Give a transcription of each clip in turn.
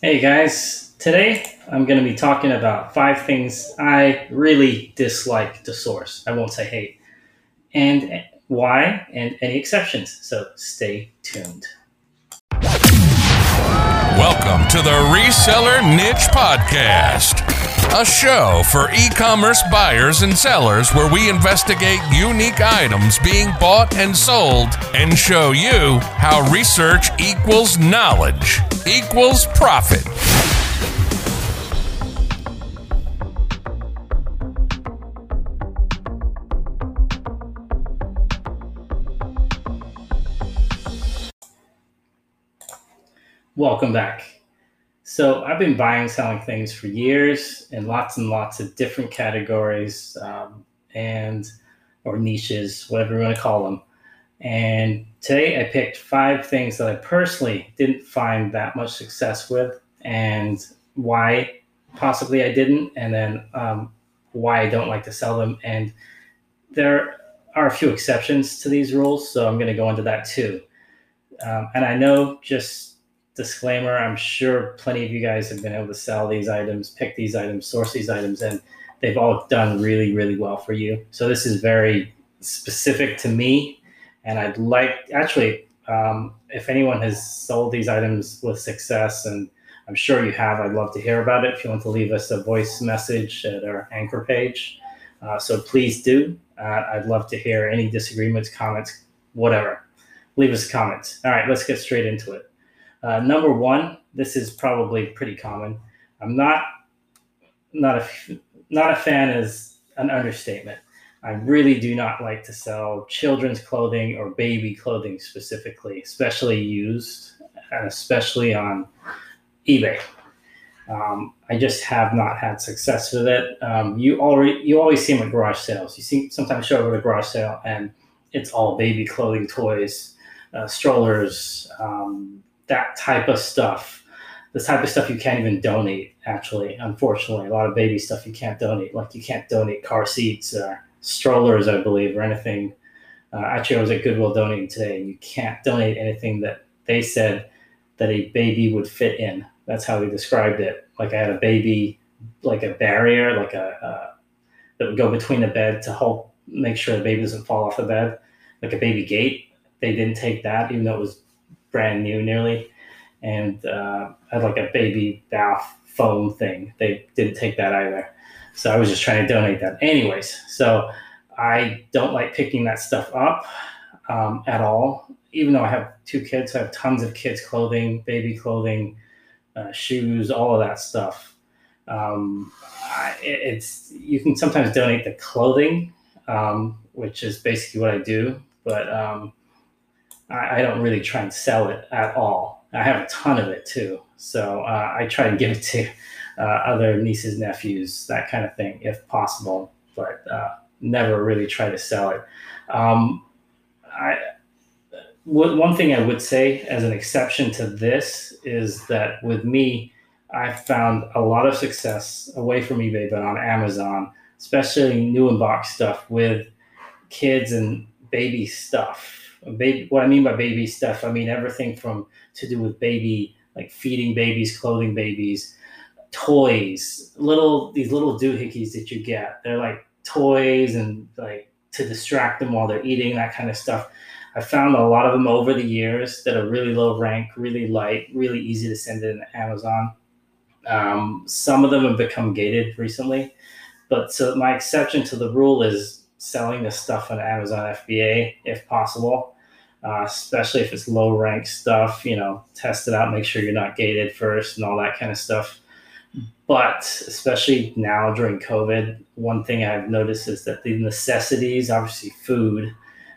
Hey guys, today I'm going to be talking about five things I really dislike to source. I won't say hate, and eh, why, and any exceptions. So stay tuned. Welcome to the Reseller Niche Podcast, a show for e commerce buyers and sellers where we investigate unique items being bought and sold and show you how research equals knowledge equals profit. Welcome back. So, I've been buying, selling things for years in lots and lots of different categories um, and or niches, whatever you want to call them. And today I picked five things that I personally didn't find that much success with and why possibly I didn't, and then um, why I don't like to sell them. And there are a few exceptions to these rules, so I'm going to go into that too. Um, and I know, just disclaimer, I'm sure plenty of you guys have been able to sell these items, pick these items, source these items, and they've all done really, really well for you. So this is very specific to me and I'd like actually, um, if anyone has sold these items with success, and I'm sure you have, I'd love to hear about it. If you want to leave us a voice message at our anchor page, uh, so please do. Uh, I'd love to hear any disagreements, comments, whatever. Leave us comments. All right, let's get straight into it. Uh, number one, this is probably pretty common. I'm not not a not a fan is an understatement. I really do not like to sell children's clothing or baby clothing specifically, especially used and especially on eBay. Um, I just have not had success with it. Um, you already you always see them at garage sales. You see sometimes show up at a garage sale and it's all baby clothing, toys, uh, strollers, um, that type of stuff. The type of stuff you can't even donate. Actually, unfortunately, a lot of baby stuff you can't donate. Like you can't donate car seats or strollers, I believe, or anything. Uh, actually, I was at Goodwill donating today. and You can't donate anything that they said that a baby would fit in. That's how they described it. Like I had a baby, like a barrier, like a uh, that would go between the bed to help make sure the baby doesn't fall off the bed, like a baby gate. They didn't take that, even though it was brand new, nearly. And uh, I had like a baby bath foam thing. They didn't take that either. So I was just trying to donate that. Anyways, so I don't like picking that stuff up um, at all. Even though I have two kids, I have tons of kids' clothing, baby clothing, uh, shoes, all of that stuff. Um, it's you can sometimes donate the clothing, um, which is basically what I do, but um, I, I, don't really try and sell it at all. I have a ton of it too, so uh, I try and give it to uh, other nieces, nephews, that kind of thing, if possible, but uh, never really try to sell it. Um, I, one thing I would say as an exception to this is that with me, I found a lot of success away from eBay, but on Amazon, especially new in box stuff with kids and baby stuff. Baby, what I mean by baby stuff, I mean everything from to do with baby, like feeding babies, clothing babies, toys, little these little doohickeys that you get. They're like toys and like to distract them while they're eating, that kind of stuff. I found a lot of them over the years that are really low rank, really light, really easy to send in Amazon. Um, some of them have become gated recently, but so my exception to the rule is selling this stuff on Amazon FBA if possible, uh, especially if it's low rank stuff. You know, test it out, make sure you're not gated first, and all that kind of stuff. But especially now during COVID, one thing I've noticed is that the necessities, obviously food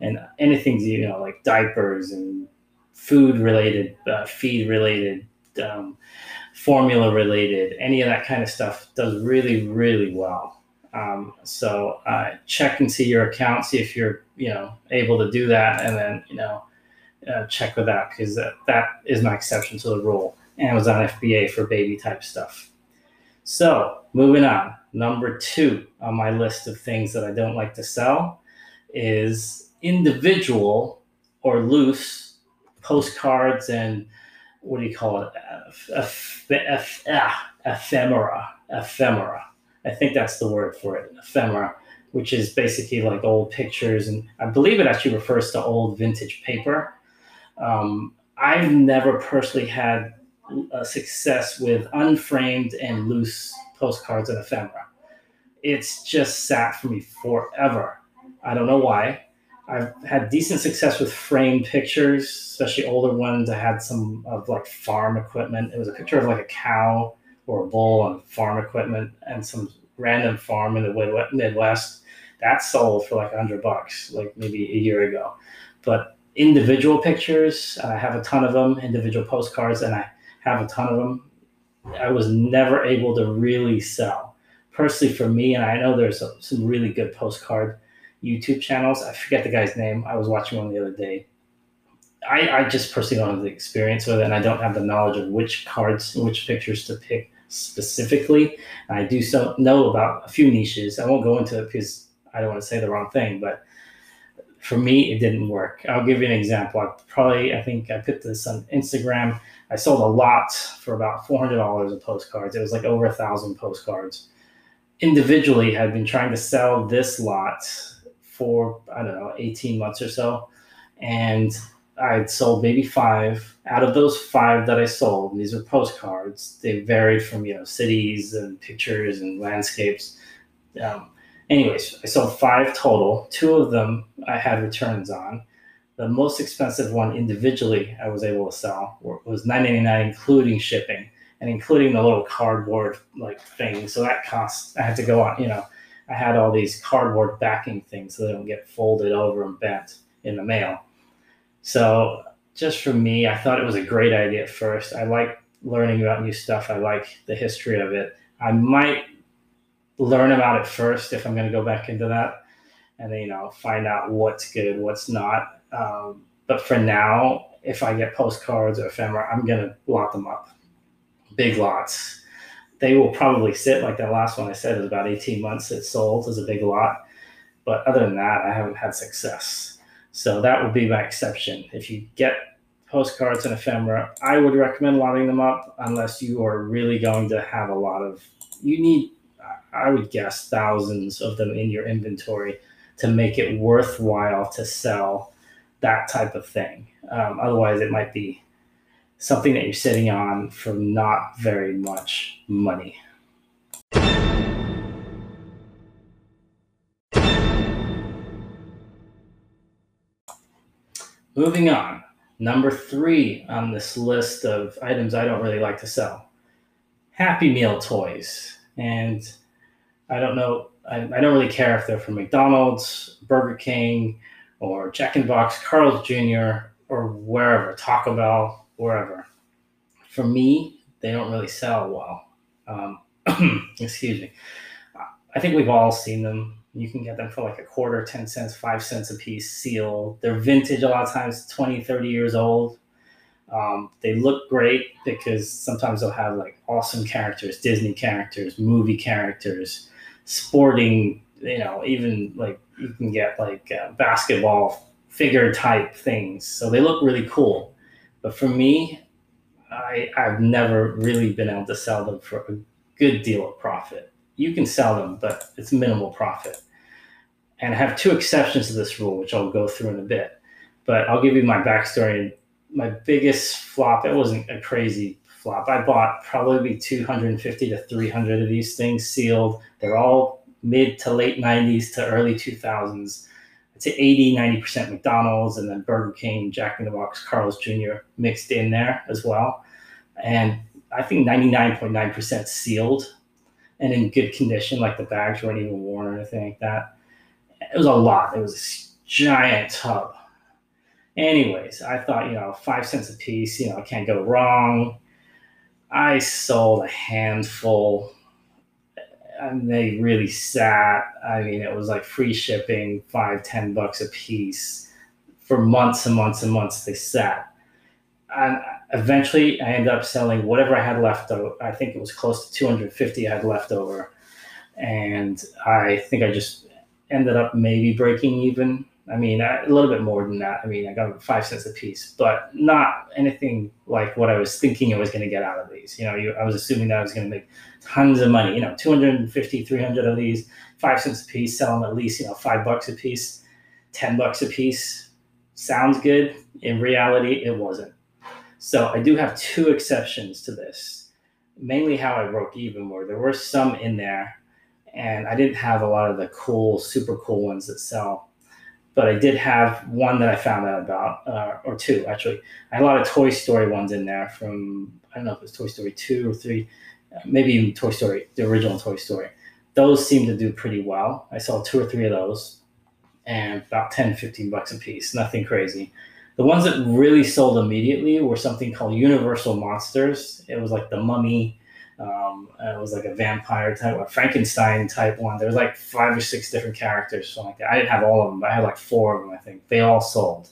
and anything, you know, like diapers and food related, uh, feed related, um, formula related, any of that kind of stuff does really, really well. Um, so uh, check and see your account, see if you're, you know, able to do that, and then, you know, uh, check with that because that, that is my exception to the rule. Amazon FBA for baby type stuff. So, moving on. Number two on my list of things that I don't like to sell is individual or loose postcards and what do you call it? Eph- eph- ah, ephemera. Ephemera. I think that's the word for it. Ephemera, which is basically like old pictures, and I believe it actually refers to old vintage paper. Um, I've never personally had a success with unframed and loose postcards and ephemera. It's just sat for me forever. I don't know why. I've had decent success with framed pictures, especially older ones. I had some of like farm equipment. It was a picture of like a cow or a bull on farm equipment and some random farm in the Midwest. That sold for like a hundred bucks, like maybe a year ago. But individual pictures, I have a ton of them, individual postcards, and I have a ton of them. I was never able to really sell. Personally, for me, and I know there's some really good postcard YouTube channels. I forget the guy's name. I was watching one the other day. I, I just personally don't have the experience with it, and I don't have the knowledge of which cards and which pictures to pick specifically. And I do so know about a few niches. I won't go into it because I don't want to say the wrong thing, but for me, it didn't work. I'll give you an example. I probably, I think I put this on Instagram. I sold a lot for about $400 of postcards. It was like over a thousand postcards. Individually, had been trying to sell this lot for I don't know 18 months or so, and I sold maybe five. Out of those five that I sold, these were postcards. They varied from you know cities and pictures and landscapes. Um, anyways, I sold five total. Two of them I had returns on. The most expensive one individually I was able to sell was $9.99, including shipping and including the little cardboard like thing. So that cost I had to go on, you know, I had all these cardboard backing things so they don't get folded over and bent in the mail. So just for me, I thought it was a great idea at first. I like learning about new stuff. I like the history of it. I might learn about it first if I'm going to go back into that, and then you know find out what's good, what's not. Um, but for now, if I get postcards or ephemera, I'm going to lot them up, big lots they will probably sit like that last one I said is about 18 months. It sold as a big lot. But other than that, I haven't had success. So that would be my exception. If you get postcards and ephemera, I would recommend lotting them up unless you are really going to have a lot of, you need, I would guess, thousands of them in your inventory to make it worthwhile to sell that type of thing. Um, otherwise, it might be something that you're sitting on for not very much money. Moving on, number three on this list of items I don't really like to sell Happy Meal toys. And I don't know, I, I don't really care if they're from McDonald's, Burger King, or Jack in Box, Carl's Jr., or wherever, Taco Bell, wherever. For me, they don't really sell well. Um, excuse me. I think we've all seen them. You can get them for like a quarter, 10 cents, five cents a piece, sealed. They're vintage a lot of times, 20, 30 years old. Um, they look great because sometimes they'll have like awesome characters, Disney characters, movie characters, sporting, you know, even like you can get like uh, basketball figure type things. So they look really cool. But for me, I, I've never really been able to sell them for a good deal of profit. You can sell them, but it's minimal profit. And I have two exceptions to this rule, which I'll go through in a bit. But I'll give you my backstory. My biggest flop, it wasn't a crazy flop. I bought probably 250 to 300 of these things sealed. They're all mid to late 90s to early 2000s to 80, 90% McDonald's and then Burger King, Jack in the Box, Carl's Jr. mixed in there as well. And I think 99.9% sealed and in good condition, like the bags weren't even worn or anything like that. It was a lot. It was a giant tub. Anyways, I thought, you know, five cents a piece, you know, I can't go wrong. I sold a handful and they really sat. I mean, it was like free shipping, five, ten bucks a piece for months and months and months. They sat, and eventually, I ended up selling whatever I had left. Over. I think it was close to two hundred fifty I had left over, and I think I just ended up maybe breaking even I mean, a little bit more than that. I mean, I got five cents a piece, but not anything like what I was thinking I was going to get out of these. You know, you, I was assuming that I was going to make tons of money. You know, 250, 300 of these, five cents a piece, sell them at least, you know, five bucks a piece, 10 bucks a piece. Sounds good. In reality, it wasn't. So I do have two exceptions to this. Mainly how I broke even were there were some in there, and I didn't have a lot of the cool, super cool ones that sell but I did have one that I found out about, uh, or two actually. I had a lot of Toy Story ones in there from I don't know if it was Toy Story two or three, uh, maybe even Toy Story, the original Toy Story. Those seem to do pretty well. I saw two or three of those, and about 10, 15 bucks a piece. Nothing crazy. The ones that really sold immediately were something called Universal Monsters. It was like the Mummy um, it was like a vampire type, a Frankenstein type one. There was like five or six different characters, something like that. I didn't have all of them, but I had like four of them, I think. They all sold.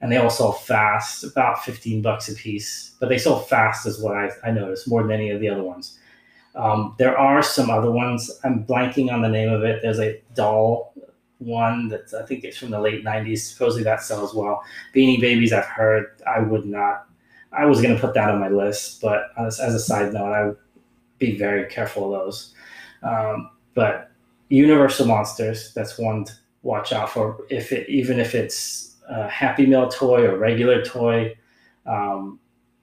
And they all sold fast, about 15 bucks a piece. But they sold fast, is what I, I noticed, more than any of the other ones. Um, there are some other ones. I'm blanking on the name of it. There's a doll one that I think it's from the late 90s. Supposedly that sells well. Beanie Babies, I've heard. I would not I was to put that on my list, but as, as, a side note, I would be very careful of those. Um, but Universal Monsters, that's one to watch out for. If it, even if it's a Happy Meal toy or regular toy, um,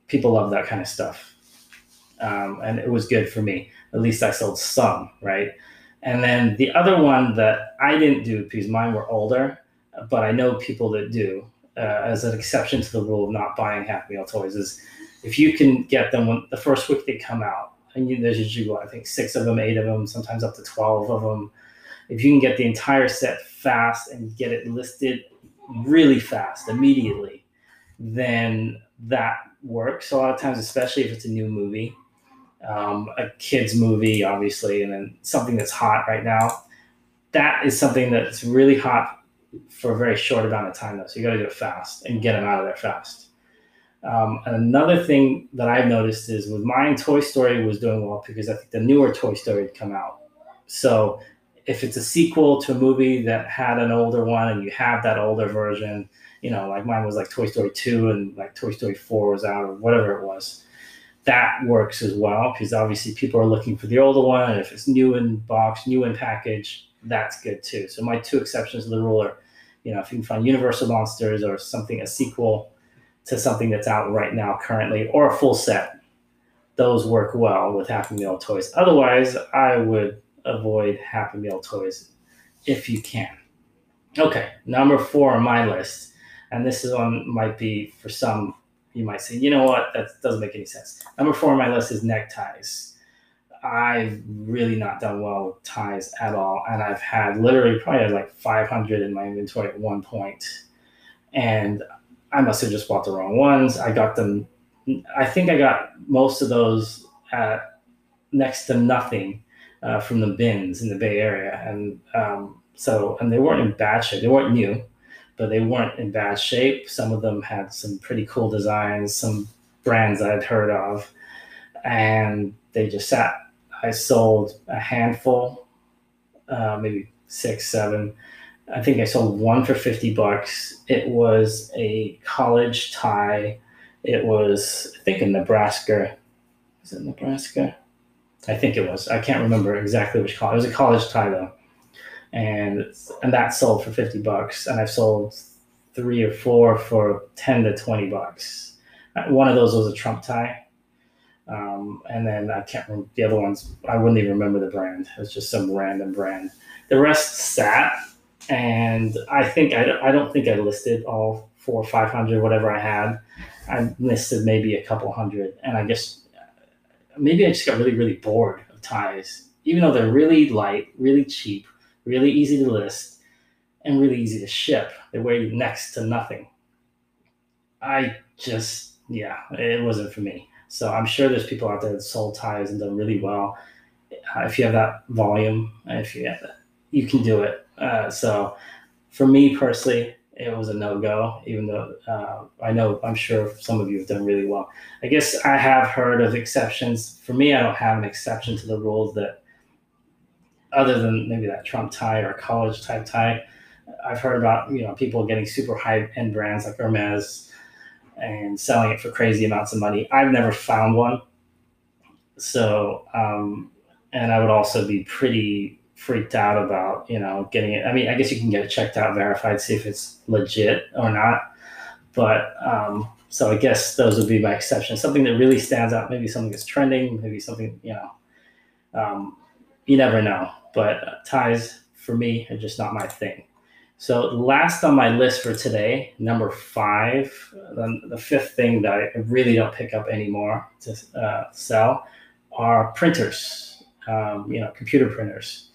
people love that kind of stuff. Um, and it was good for me. At least I sold some, right? And then the other one that I didn't do because mine were older, but I know people that do uh, as an exception to the rule of not buying Happy Meal toys is if you can get them when the first week they come out, and you, there's usually what I think six of them, eight of them, sometimes up to twelve of them. If you can get the entire set fast and get it listed really fast immediately, then that works. A lot of times, especially if it's a new movie, um, a kids movie, obviously, and then something that's hot right now. That is something that's really hot for a very short amount of time though. So you got to do it fast and get them out of there fast. Um, another thing that I've noticed is with mine, Toy Story was doing well because I think the newer Toy Story had come out. So if it's a sequel to a movie that had an older one and you have that older version, you know, like mine was like Toy Story 2 and like Toy Story 4 was out or whatever it was, that works as well because obviously people are looking for the older one. And if it's new in box, new in package, that's good too. So my two exceptions to the rule are, you know, if you can find Universal Monsters or something, a sequel to something that's out right now currently, or a full set, those work well with Happy Meal toys. Otherwise, I would avoid Happy Meal toys if you can. Okay, number four on my list, and this is one might be for some you might say, you know what, that doesn't make any sense. Number four on my list is neckties. I've really not done well with ties at all. And I've had literally probably like 500 in my inventory at one point. And I must have just bought the wrong ones. I got them, I think I got most of those at next to nothing uh, from the bins in the Bay Area. And um, so, and they weren't in shape. They weren't new, but they weren't in bad shape. Some of them had some pretty cool designs, some brands I'd heard of. And they just sat I sold a handful, uh, maybe six, seven. I think I sold one for 50 bucks. It was a college tie. It was, I think, in Nebraska. Is it Nebraska? I think it was. I can't remember exactly which college. It was a college tie, though. And, and that sold for 50 bucks. And I've sold three or four for 10 to 20 bucks. One of those was a Trump tie um, and then I can't remember the other ones. I wouldn't even remember the brand. It was just some random brand. The rest sat, and I think I I don't think I listed all four or five hundred, whatever I had. I listed maybe a couple hundred, and I just maybe I just got really really bored of ties, even though they're really light, really cheap, really easy to list, and really easy to ship. They weigh next to nothing. I just yeah, it wasn't for me. So I'm sure there's people out there that sold ties and done really well. Uh, if you have that volume, if you have that, you can do it. Uh, so for me personally, it was a no go, even though uh, I know I'm sure some of you have done really well. I guess I have heard of exceptions. For me, I don't have an exception to the rules that, other than maybe that Trump tie or college type tie, I've heard about you know people getting super high end brands like Hermes and selling it for crazy amounts of money. I've never found one. So, um, and I would also be pretty freaked out about you know getting it. I mean, I guess you can get it checked out, verified, see if it's legit or not. But um, so I guess those would be my exceptions. Something that really stands out, maybe something that's trending, maybe something you know. Um, you never know, but uh, ties for me are just not my thing. So last on my list for today, number five, the, the fifth thing that I really don't pick up anymore to uh, sell are printers. Um, you know, computer printers.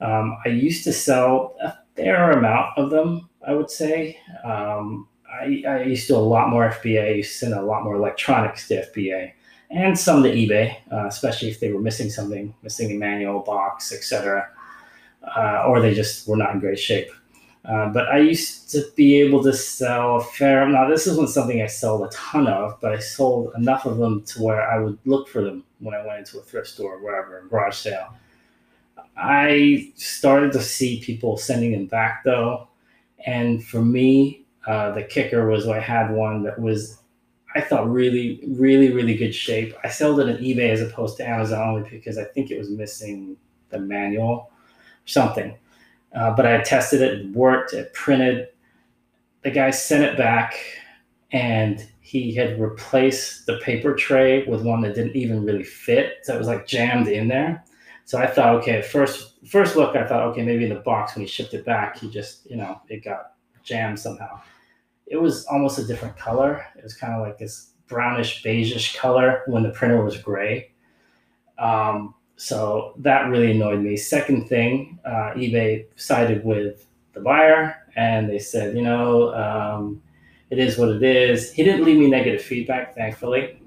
Um, I used to sell a fair amount of them. I would say. Um, I, I, used to do a lot more FBA. I used to send a lot more electronics to FBA and some to eBay, uh, especially if they were missing something, missing a manual box, etc., uh, or they just were not in great shape. Uh, but I used to be able to sell a fair. Now this isn't something I sold a ton of, but I sold enough of them to where I would look for them when I went into a thrift store, or wherever, a garage sale. I started to see people sending them back though, and for me, uh, the kicker was I had one that was, I thought really, really, really good shape. I sold it on eBay as opposed to Amazon only because I think it was missing the manual, or something uh, but I tested it, it worked, it printed. The guy sent it back and he had replaced the paper tray with one that didn't even really fit. So it was like jammed in there. So I thought, okay, first first look, I thought, okay, maybe in the box when he shipped it back, he just, you know, it got jammed somehow. It was almost a different color. It was kind of like this brownish beigeish color when the printer was gray. Um, so that really annoyed me. Second thing, uh, eBay sided with the buyer and they said, you know, um, it is what it is. He didn't leave me negative feedback, thankfully,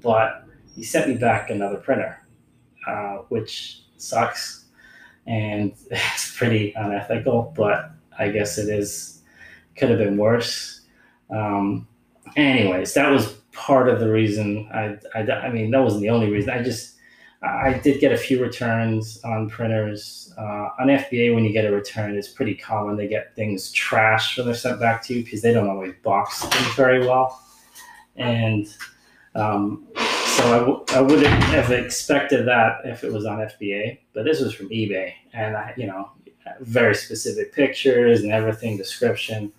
but he sent me back another printer, uh, which sucks and it's pretty unethical, but I guess it is, could have been worse. Um, anyways, that was part of the reason I, I, I mean, that wasn't the only reason. I just, I did get a few returns on printers. Uh, on FBA, when you get a return, it's pretty common they get things trashed when they're sent back to you because they don't always box things very well. And um, so I w- I wouldn't have expected that if it was on FBA, but this was from eBay, and I, you know, very specific pictures and everything, description,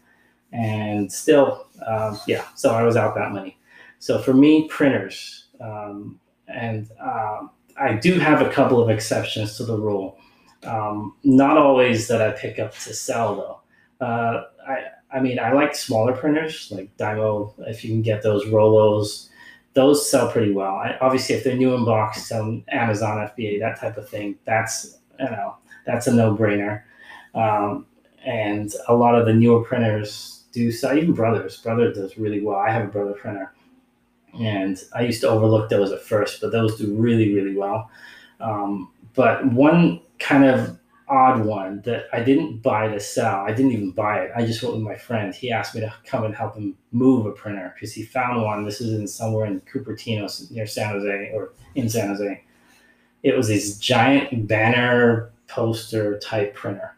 and still, um, yeah. So I was out that money. So for me, printers. Um, and um, I do have a couple of exceptions to the rule. Um, not always that I pick up to sell though. Uh, I I mean I like smaller printers like Dymo. If you can get those Rollos, those sell pretty well. I, obviously, if they're new in box on Amazon FBA, that type of thing, that's you know that's a no brainer. Um, and a lot of the newer printers do sell. Even Brothers, Brother does really well. I have a Brother printer and I used to overlook those at first, but those do really, really well. Um, but one kind of odd one that I didn't buy to sell, I didn't even buy it. I just went with my friend. He asked me to come and help him move a printer because he found one. This is in somewhere in Cupertino near San Jose or in San Jose. It was this giant banner poster type printer,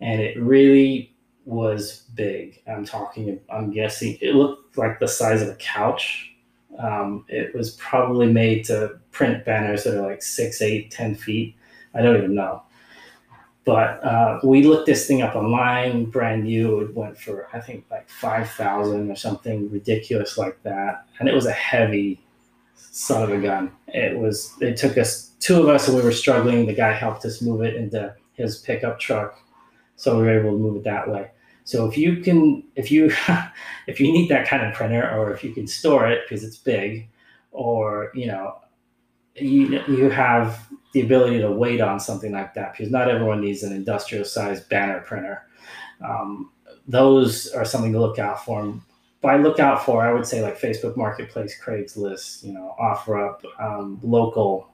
and it really was big. I'm talking. I'm guessing it looked like the size of a couch um, it was probably made to print banners that are like six, eight, ten feet. I don't even know. But uh, we looked this thing up online, brand new. It went for I think like five thousand or something ridiculous like that, and it was a heavy son of a gun. It was. It took us two of us, and we were struggling. The guy helped us move it into his pickup truck, so we were able to move it that way. So if you can, if you, if you need that kind of printer, or if you can store it because it's big, or you know, you you have the ability to wait on something like that because not everyone needs an industrial sized banner printer. Um, those are something to look out for. By look out for, I would say like Facebook Marketplace, Craigslist, you know, OfferUp, um, local,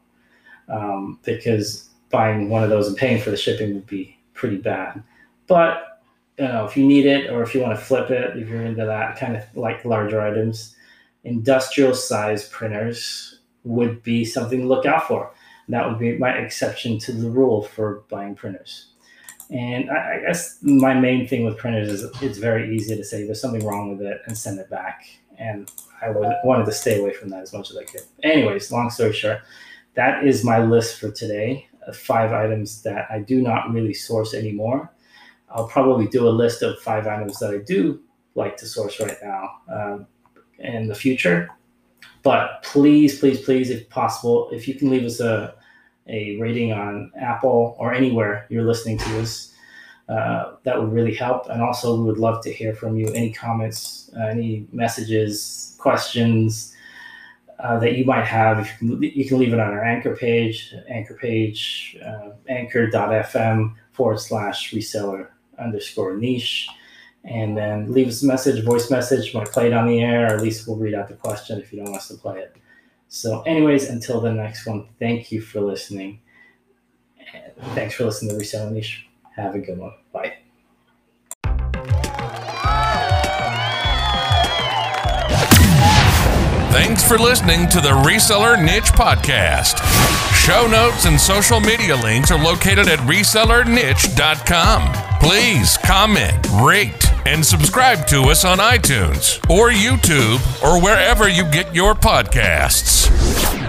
um, because buying one of those and paying for the shipping would be pretty bad. But you know, if you need it or if you want to flip it, if you're into that kind of like larger items, industrial size printers would be something to look out for. That would be my exception to the rule for buying printers. And I, I, guess my main thing with printers is it's very easy to say there's something wrong with it and send it back. And I wanted to stay away from that as much as I could. Anyways, long story short, that is my list for today of five items that I do not really source anymore. I'll probably do a list of five items that I do like to source right now um, in the future. But please, please, please, if possible, if you can leave us a a rating on Apple or anywhere you're listening to this. Uh, that would really help. And also, we would love to hear from you. Any comments, uh, any messages, questions uh, that you might have. You can leave it on our anchor page, anchor page, uh, anchor.fm forward slash reseller underscore niche. And then leave us a message, voice message. Might play it on the air, or at least we'll read out the question if you don't want us to play it. So, anyways, until the next one, thank you for listening. Thanks for listening to Reselling Niche. Have a good one. Bye. Thanks for listening to the Reseller Niche Podcast. Show notes and social media links are located at resellerniche.com. Please comment, rate, and subscribe to us on iTunes or YouTube or wherever you get your podcasts.